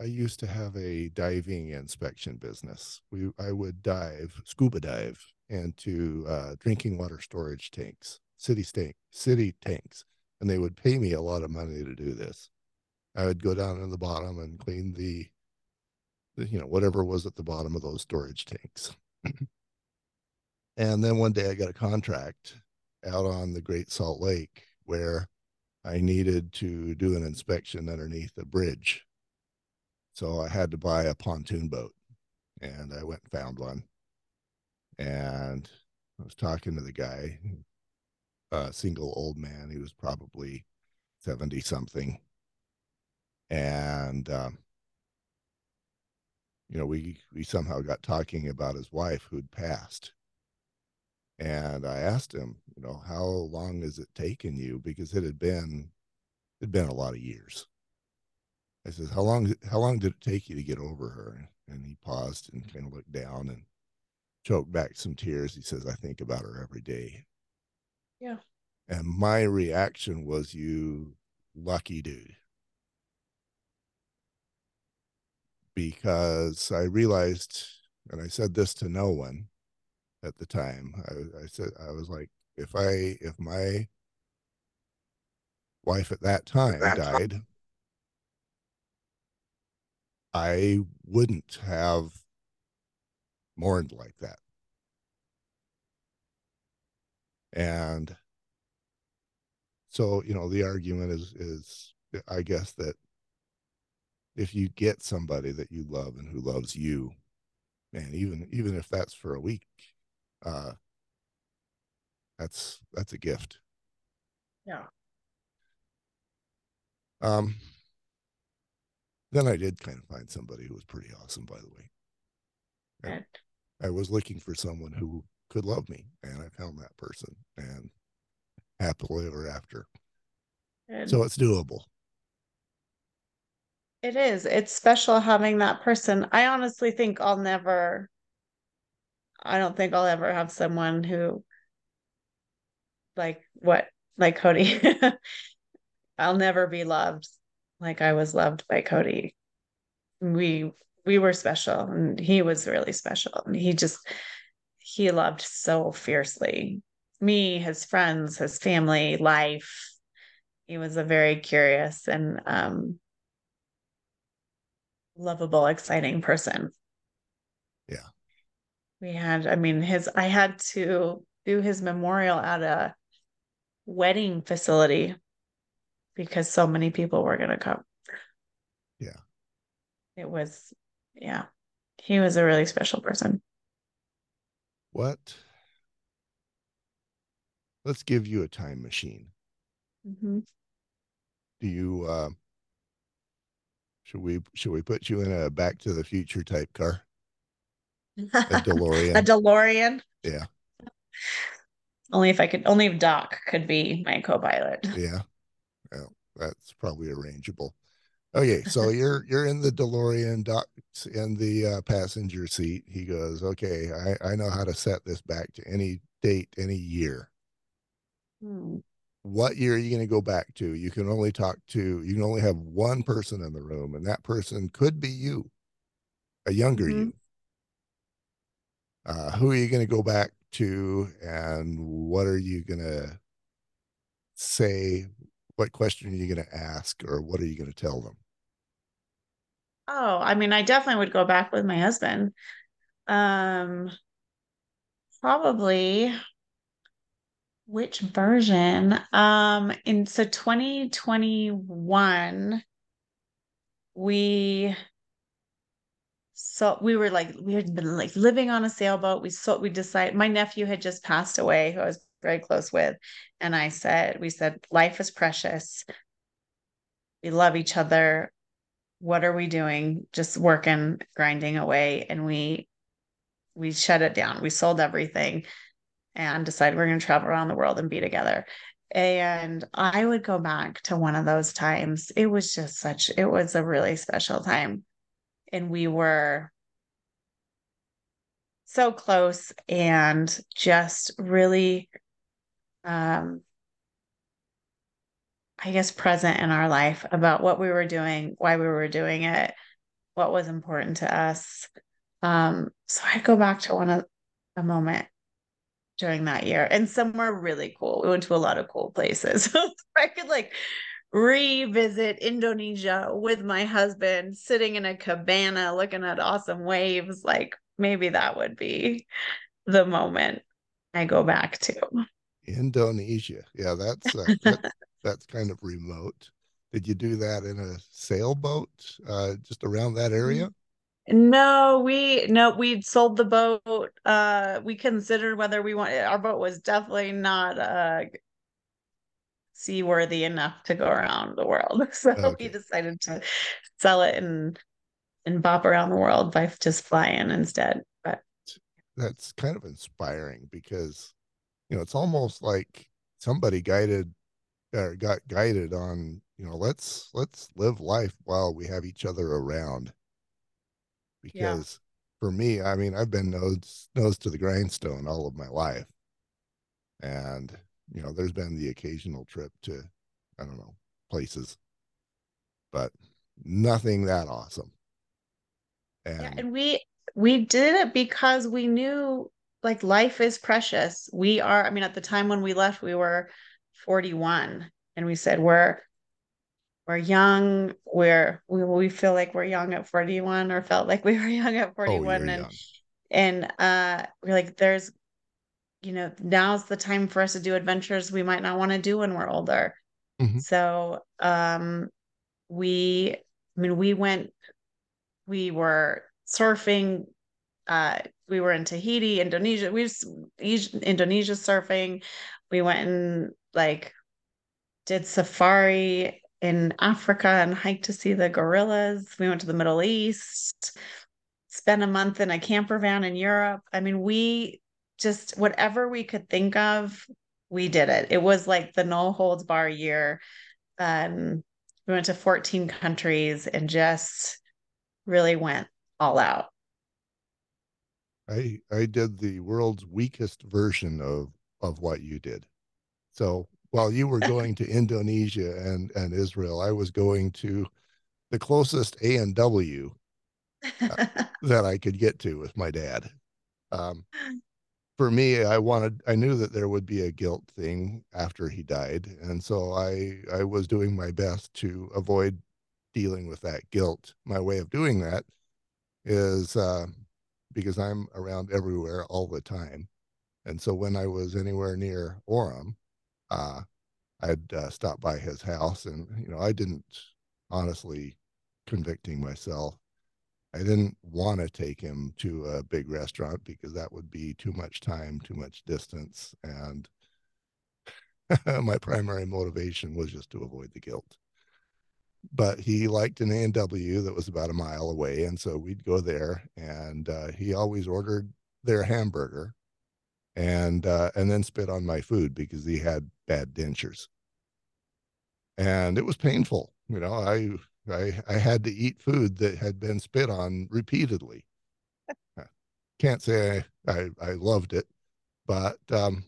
I used to have a diving inspection business. We I would dive, scuba dive into uh, drinking water storage tanks, city tank, city tanks, and they would pay me a lot of money to do this. I would go down in the bottom and clean the, the you know, whatever was at the bottom of those storage tanks. and then one day I got a contract out on the Great Salt Lake where I needed to do an inspection underneath a bridge. So I had to buy a pontoon boat and I went and found one. And I was talking to the guy, a single old man. He was probably 70 something. And, um, you know, we, we somehow got talking about his wife who'd passed. And I asked him, you know, how long has it taken you? Because it had been, it'd been a lot of years. I said, how long, how long did it take you to get over her? And he paused and mm. kind of looked down and choked back some tears. He says, I think about her every day. Yeah. And my reaction was, you lucky dude. Because I realized, and I said this to no one at the time. I, I said, I was like, if I, if my wife at that time died, I wouldn't have mourned like that. And so, you know, the argument is is I guess that if you get somebody that you love and who loves you, man, even even if that's for a week, uh that's that's a gift. Yeah. Um then I did kind of find somebody who was pretty awesome, by the way. Good. I was looking for someone who could love me, and I found that person, and happily ever after. Good. So it's doable. It is. It's special having that person. I honestly think I'll never, I don't think I'll ever have someone who, like what, like Cody. I'll never be loved like I was loved by Cody. We we were special and he was really special and he just he loved so fiercely me his friends his family life he was a very curious and um lovable exciting person yeah we had i mean his i had to do his memorial at a wedding facility because so many people were going to come yeah it was yeah, he was a really special person. What? Let's give you a time machine. Mm-hmm. Do you? Uh, should we should we put you in a Back to the Future type car? A DeLorean. a DeLorean. Yeah. Only if I could. Only if Doc could be my co-pilot. Yeah. Well, that's probably arrangeable. Okay, so you're you're in the DeLorean, Doc's in the uh, passenger seat. He goes, "Okay, I I know how to set this back to any date, any year." Hmm. What year are you going to go back to? You can only talk to. You can only have one person in the room, and that person could be you, a younger mm-hmm. you. Uh, who are you going to go back to, and what are you going to say? What question are you going to ask, or what are you going to tell them? Oh, I mean, I definitely would go back with my husband. Um, probably which version? Um, in so 2021, we so we were like we had been like living on a sailboat. We so we decided my nephew had just passed away, who I was very close with, and I said, we said, life is precious. We love each other what are we doing? Just working, grinding away. And we we shut it down. We sold everything and decide we're going to travel around the world and be together. And I would go back to one of those times. It was just such, it was a really special time. And we were so close and just really um, I guess, present in our life about what we were doing, why we were doing it, what was important to us. Um, so I go back to one of a moment during that year and somewhere really cool. We went to a lot of cool places. I could like revisit Indonesia with my husband, sitting in a cabana looking at awesome waves. Like maybe that would be the moment I go back to. Indonesia. Yeah, that's uh, that, that's kind of remote. Did you do that in a sailboat uh, just around that area? No, we no, we sold the boat. Uh, we considered whether we want our boat was definitely not uh seaworthy enough to go around the world. So okay. we decided to sell it and and bop around the world by just flying instead. But that's kind of inspiring because you know it's almost like somebody guided or got guided on you know let's let's live life while we have each other around because yeah. for me i mean i've been nose nose to the grindstone all of my life. And you know there's been the occasional trip to i don't know places but nothing that awesome. And, yeah, and we we did it because we knew like life is precious. We are i mean at the time when we left we were 41 and we said we're we're young we're we, we feel like we're young at 41 or felt like we were young at 41 oh, and young. and uh we're like there's you know now's the time for us to do adventures we might not want to do when we're older mm-hmm. so um we i mean we went we were surfing uh we were in tahiti indonesia we was indonesia surfing we went and like did safari in Africa and hiked to see the gorillas. We went to the Middle East, spent a month in a camper van in Europe. I mean, we just whatever we could think of, we did it. It was like the no holds bar year. Um, we went to 14 countries and just really went all out. I I did the world's weakest version of of what you did. So while you were going to Indonesia and and Israel, I was going to the closest A and W uh, that I could get to with my dad. Um, for me, I wanted, I knew that there would be a guilt thing after he died, and so I I was doing my best to avoid dealing with that guilt. My way of doing that is uh, because I'm around everywhere all the time, and so when I was anywhere near Orem, uh, I'd uh, stop by his house, and you know, I didn't honestly convicting myself. I didn't want to take him to a big restaurant because that would be too much time, too much distance, and my primary motivation was just to avoid the guilt. But he liked an A&W that was about a mile away, and so we'd go there, and uh, he always ordered their hamburger, and uh, and then spit on my food because he had bad dentures. And it was painful you know i i i had to eat food that had been spit on repeatedly. Can't say i i, I loved it but um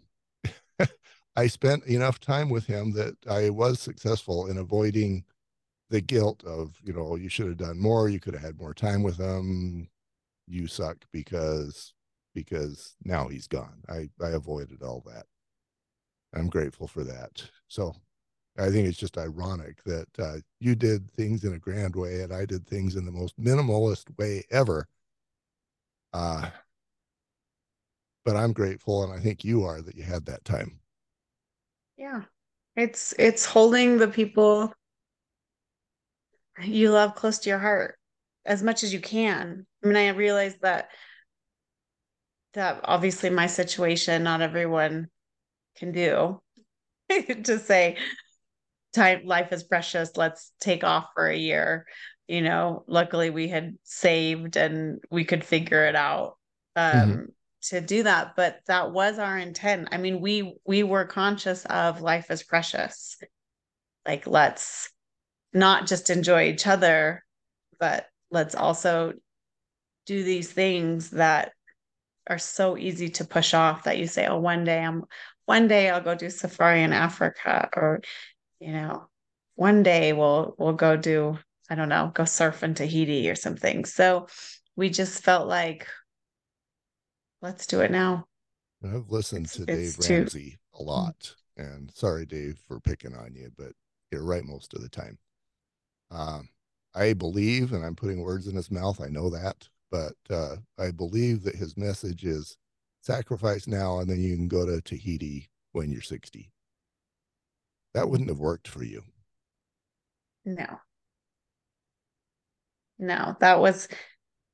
i spent enough time with him that i was successful in avoiding the guilt of you know you should have done more you could have had more time with him you suck because because now he's gone i i avoided all that i'm grateful for that so I think it's just ironic that uh, you did things in a grand way and I did things in the most minimalist way ever. Uh, but I'm grateful, and I think you are that you had that time. Yeah, it's it's holding the people you love close to your heart as much as you can. I mean, I realize that that obviously my situation, not everyone can do to say time life is precious let's take off for a year. You know luckily we had saved and we could figure it out um mm-hmm. to do that but that was our intent. I mean we we were conscious of life is precious. Like let's not just enjoy each other but let's also do these things that are so easy to push off that you say oh one day i'm one day i'll go do safari in africa or you know, one day we'll we'll go do, I don't know, go surf in Tahiti or something. So we just felt like let's do it now. I've listened It's- to Dave too- Ramsey a lot, and sorry, Dave, for picking on you, but you're right most of the time. Um, I believe, and I'm putting words in his mouth, I know that, but uh, I believe that his message is sacrifice now, and then you can go to Tahiti when you're 60. That wouldn't have worked for you. No. No, that was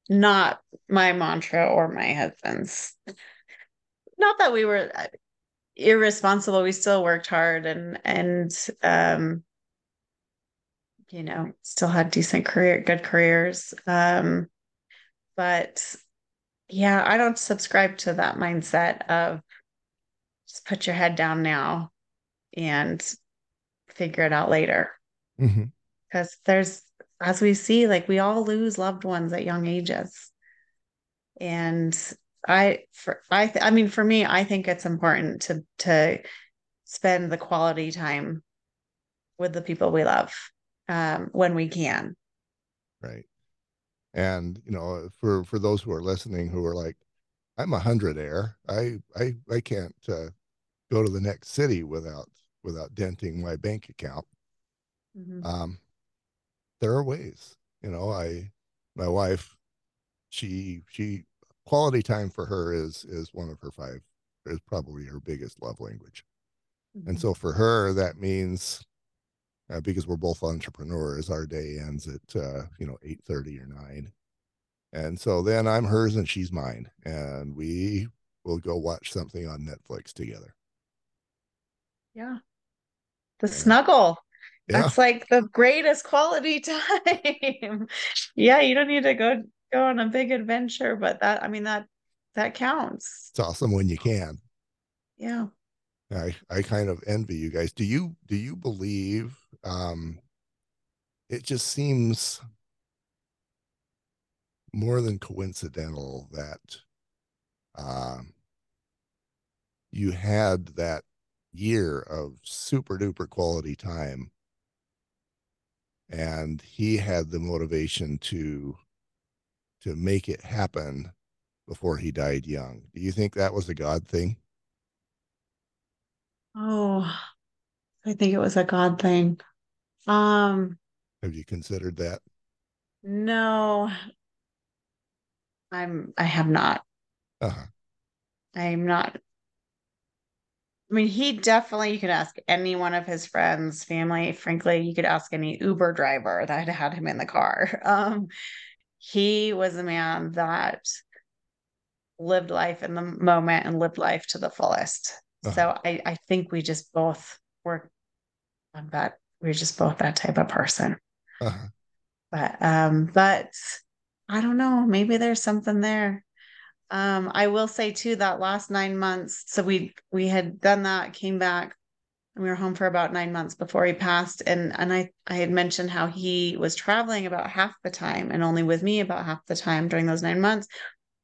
not my mantra or my husband's. Not that we were uh, irresponsible, we still worked hard and and um you know, still had decent career, good careers. Um but yeah, I don't subscribe to that mindset of just put your head down now and figure it out later. Because there's as we see like we all lose loved ones at young ages. And i for i th- i mean for me i think it's important to to spend the quality time with the people we love um when we can. Right. And you know, for for those who are listening who are like, I'm a hundred air. I I I can't uh, go to the next city without without denting my bank account. Mhm. Um, there are ways. You know, I my wife, she she quality time for her is is one of her five is probably her biggest love language. And Mhm. so for her, that means uh, because we're both entrepreneurs, our day ends at uh, you know eight thirty or nine, and so then I'm hers and she's mine, and we will go watch something on Netflix together. yeah the snuggle Yeah, that's like the greatest quality time yeah you don't need to go go on a big adventure but that i mean that that counts it's awesome when you can. yeah I I kind of envy you guys. Do you do you believe? Um, it just seems more than coincidental that um, you had that year of super duper quality time. And he had the motivation to to make it happen before he died young. Do you think that was a god thing? Oh, I think it was a God thing. Um, have you considered that no, I'm I have not. uh-huh. I'm not. I mean, he definitely, you could ask any one of his friends, family, frankly, you could ask any Uber driver that had him in the car. Um, he was a man that lived life in the moment and lived life to the fullest. So Uh-huh. I, I think we just both were on that. We're just both that type of person. Uh-huh. but um but i don't know maybe there's something there um i will say too that last nine months so we we had done that came back and we were home for about nine months before he passed and and i i had mentioned how he was traveling about half the time and only with me about half the time during those nine months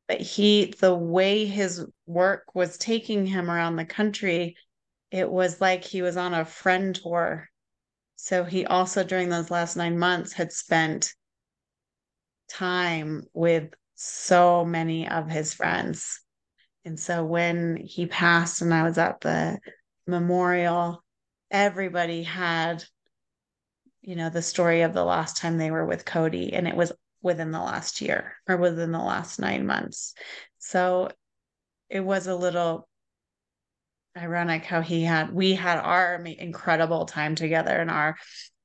but he the way his work was taking him around the country it was like he was on a friend tour so he also during those last nine months had spent time with so many of his friends. And so when he passed and I was at the memorial, everybody had, you know, the story of the last time they were with Cody, and it was within the last year or within the last nine months. So it was a little ironic how he had, we had our incredible time together in our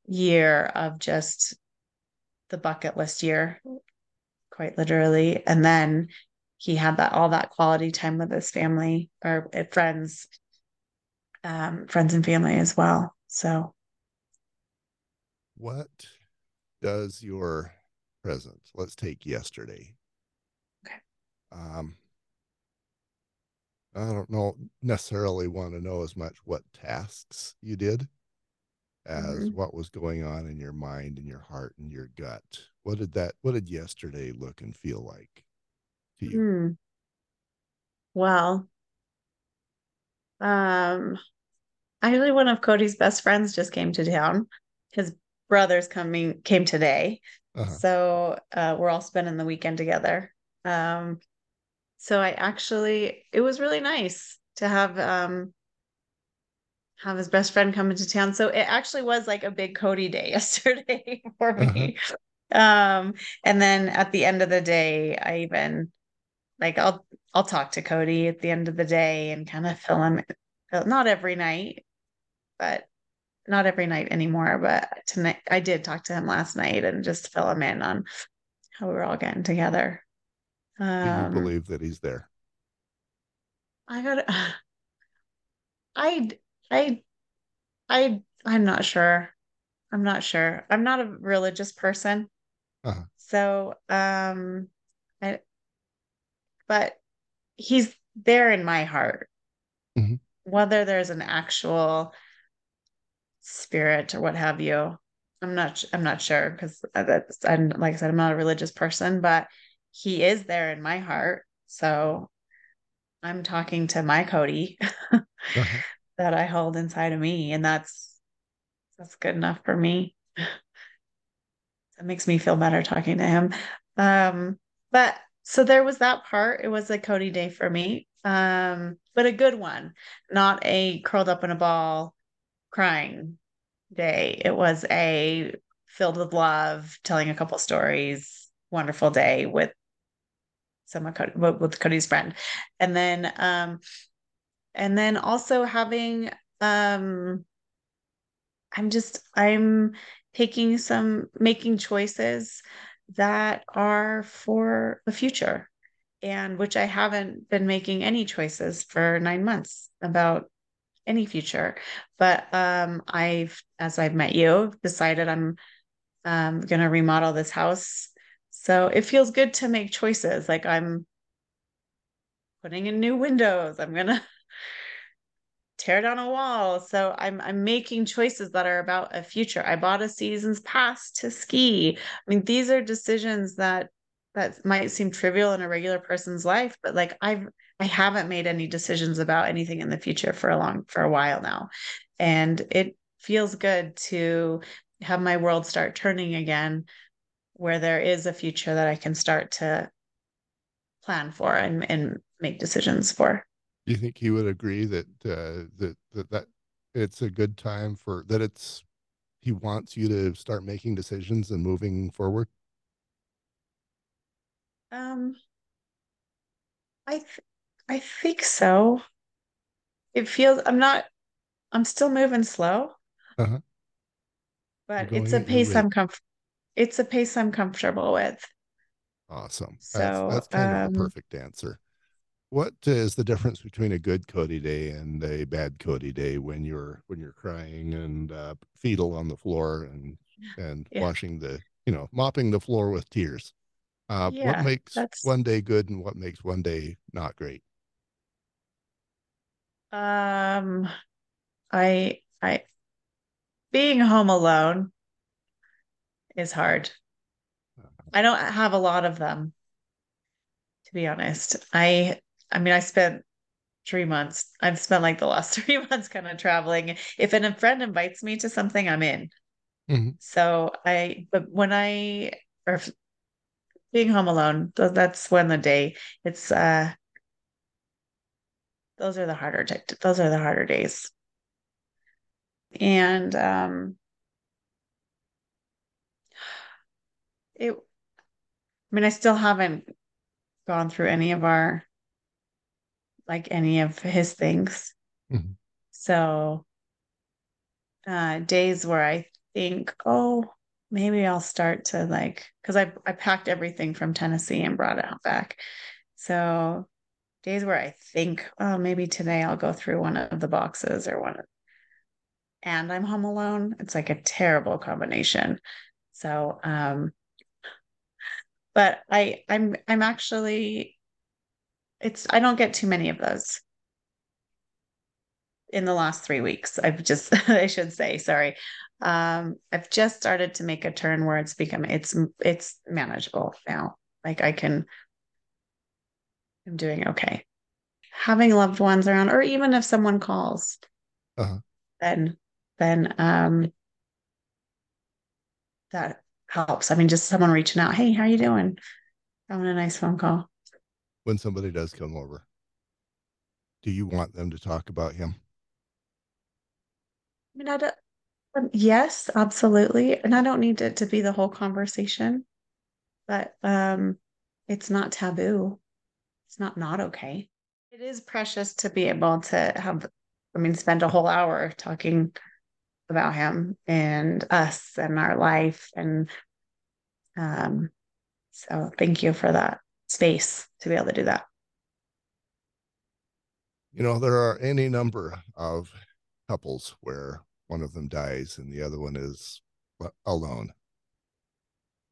year of just the bucket list year, quite literally. And then he had that all that quality time with his family or uh, friends, um, friends and family as well. So what does your present let's take yesterday Okay. um i don't know necessarily want to know as much what tasks you did as Mhm. what was going on in your mind and your heart and your gut what did that what did yesterday look and feel like to you Hmm. Well, um, actually, one of Cody's best friends just came to town. His brother's coming came today, uh-huh. so uh, we're all spending the weekend together. Um, so I actually it was really nice to have um have his best friend come into town. So it actually was like a big Cody day yesterday for me. Uh-huh. Um and then at the end of the day I even like I'll I'll talk to Cody at the end of the day and kind of fill him not every night, but not every night anymore, but tonight I did talk to him last night and just fill him in on how we were all getting together. Um, Do you um, believe that he's there? I got I I I I'm not sure. I'm not sure. I'm not a religious person. Uh-huh. So um I but he's there in my heart. Mm-hmm. Whether there's an actual spirit or what have you, I'm not. I'm not sure because that's. I'm like I said, I'm not a religious person, but he is there in my heart. So I'm talking to my Cody uh-huh. that I hold inside of me, and that's that's good enough for me. That makes me feel better talking to him. Um, but so there was that part. It was a Cody day for me, um, but a good one, not a curled up in a ball crying day. It was a filled with love, telling a couple stories, wonderful day with some with Cody's friend, and then um, and then also having um, I'm just I'm taking some making choices that are for the future and which I haven't been making any choices for nine months about any future. But um, I've, as I've met you, decided I'm um, going to remodel this house. So it feels good to make choices. Like I'm putting in new windows. I'm going to tear down a wall. So I'm I'm making choices that are about a future. I bought a season's pass to ski. I mean, these are decisions that that might seem trivial in a regular person's life, but like I've I haven't made any decisions about anything in the future for a long for a while now. And it feels good to have my world start turning again where there is a future that I can start to plan for and, and make decisions for. Do you think he would agree that uh, that that that it's a good time for that it's he wants you to start making decisions and moving forward? Um, I th- I think so. It feels I'm not. I'm still moving slow, uh-huh. but it's a pace I'm comf- It's a pace I'm comfortable with. Awesome. So that's, that's kind um, of a um, perfect answer. What is the difference between a good Cody day and a bad Cody day when you're when you're crying and uh, fetal on the floor and and yeah. washing the you know mopping the floor with tears? Uh, yeah, what makes that's... one day good and what makes one day not great? Um, I I being home alone is hard. Uh-huh. I don't have a lot of them, to be honest. I I mean, I spent three months. I've spent like the last three months kind of traveling. If a friend invites me to something, I'm in. Mm-hmm. So I, but when I, or being home alone, that's when the day it's, uh, those are the harder, t- those are the harder days. And, um, it, I mean, I still haven't gone through any of our like any of his things. Mm-hmm. So uh days where I think, oh, maybe I'll start to like because I I packed everything from Tennessee and brought it out back. So days where I think, oh, maybe today I'll go through one of the boxes or one of and I'm home alone. It's like a terrible combination. So um but I I'm I'm actually it's I don't get too many of those in the last three weeks. I've just I should say, sorry. Um, I've just started to make a turn where it's become it's it's manageable now. Like I can I'm doing okay. Having loved ones around, or even if someone calls, uh-huh. then then um that helps. I mean, just someone reaching out, hey, how you doing? Having a nice phone call. when somebody does come over? Do you want them to talk about him? I mean, I don't, um, yes, absolutely. And I don't need it to be the whole conversation, but um, it's not taboo. It's not not okay. It is precious to be able to have, I mean, spend a whole hour talking about him and us and our life. And um, so thank you for that space to be able to do that. You know, there are any number of couples where one of them dies and the other one is alone.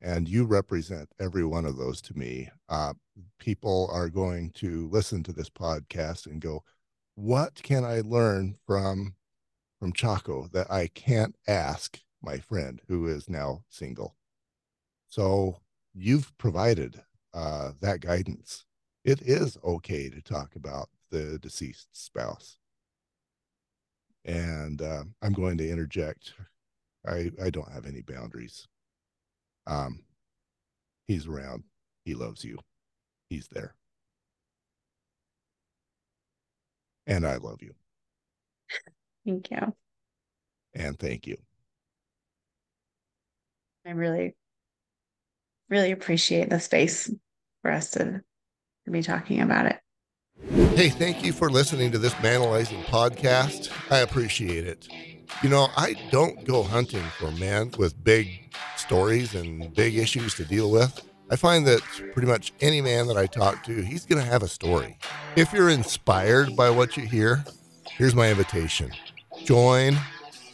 And you represent every one of those to me. Uh, people are going to listen to this podcast and go, "What can I learn from from Chako that I can't ask my friend who is now single?" So you've provided uh, that guidance. It is okay to talk about the deceased spouse and uh, I'm going to interject. I I don't have any boundaries. Um, he's around. He loves you. He's there, and I love you. Thank you. And thank you. I really, really appreciate the space for us to, to be talking about it. Hey, thank you for listening to this Manalizing podcast. I appreciate it. You know, I don't go hunting for men with big stories and big issues to deal with. I find that pretty much any man that I talk to, he's going to have a story. If you're inspired by what you hear, here's my invitation join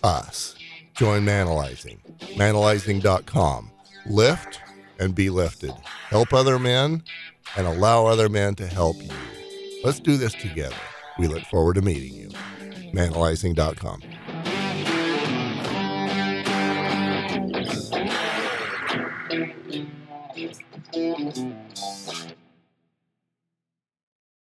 us. Join Manalizing. Manalizing.com. Lift and be lifted. Help other men and allow other men to help you. Let's do this together. We look forward to meeting you. Manalizing.com.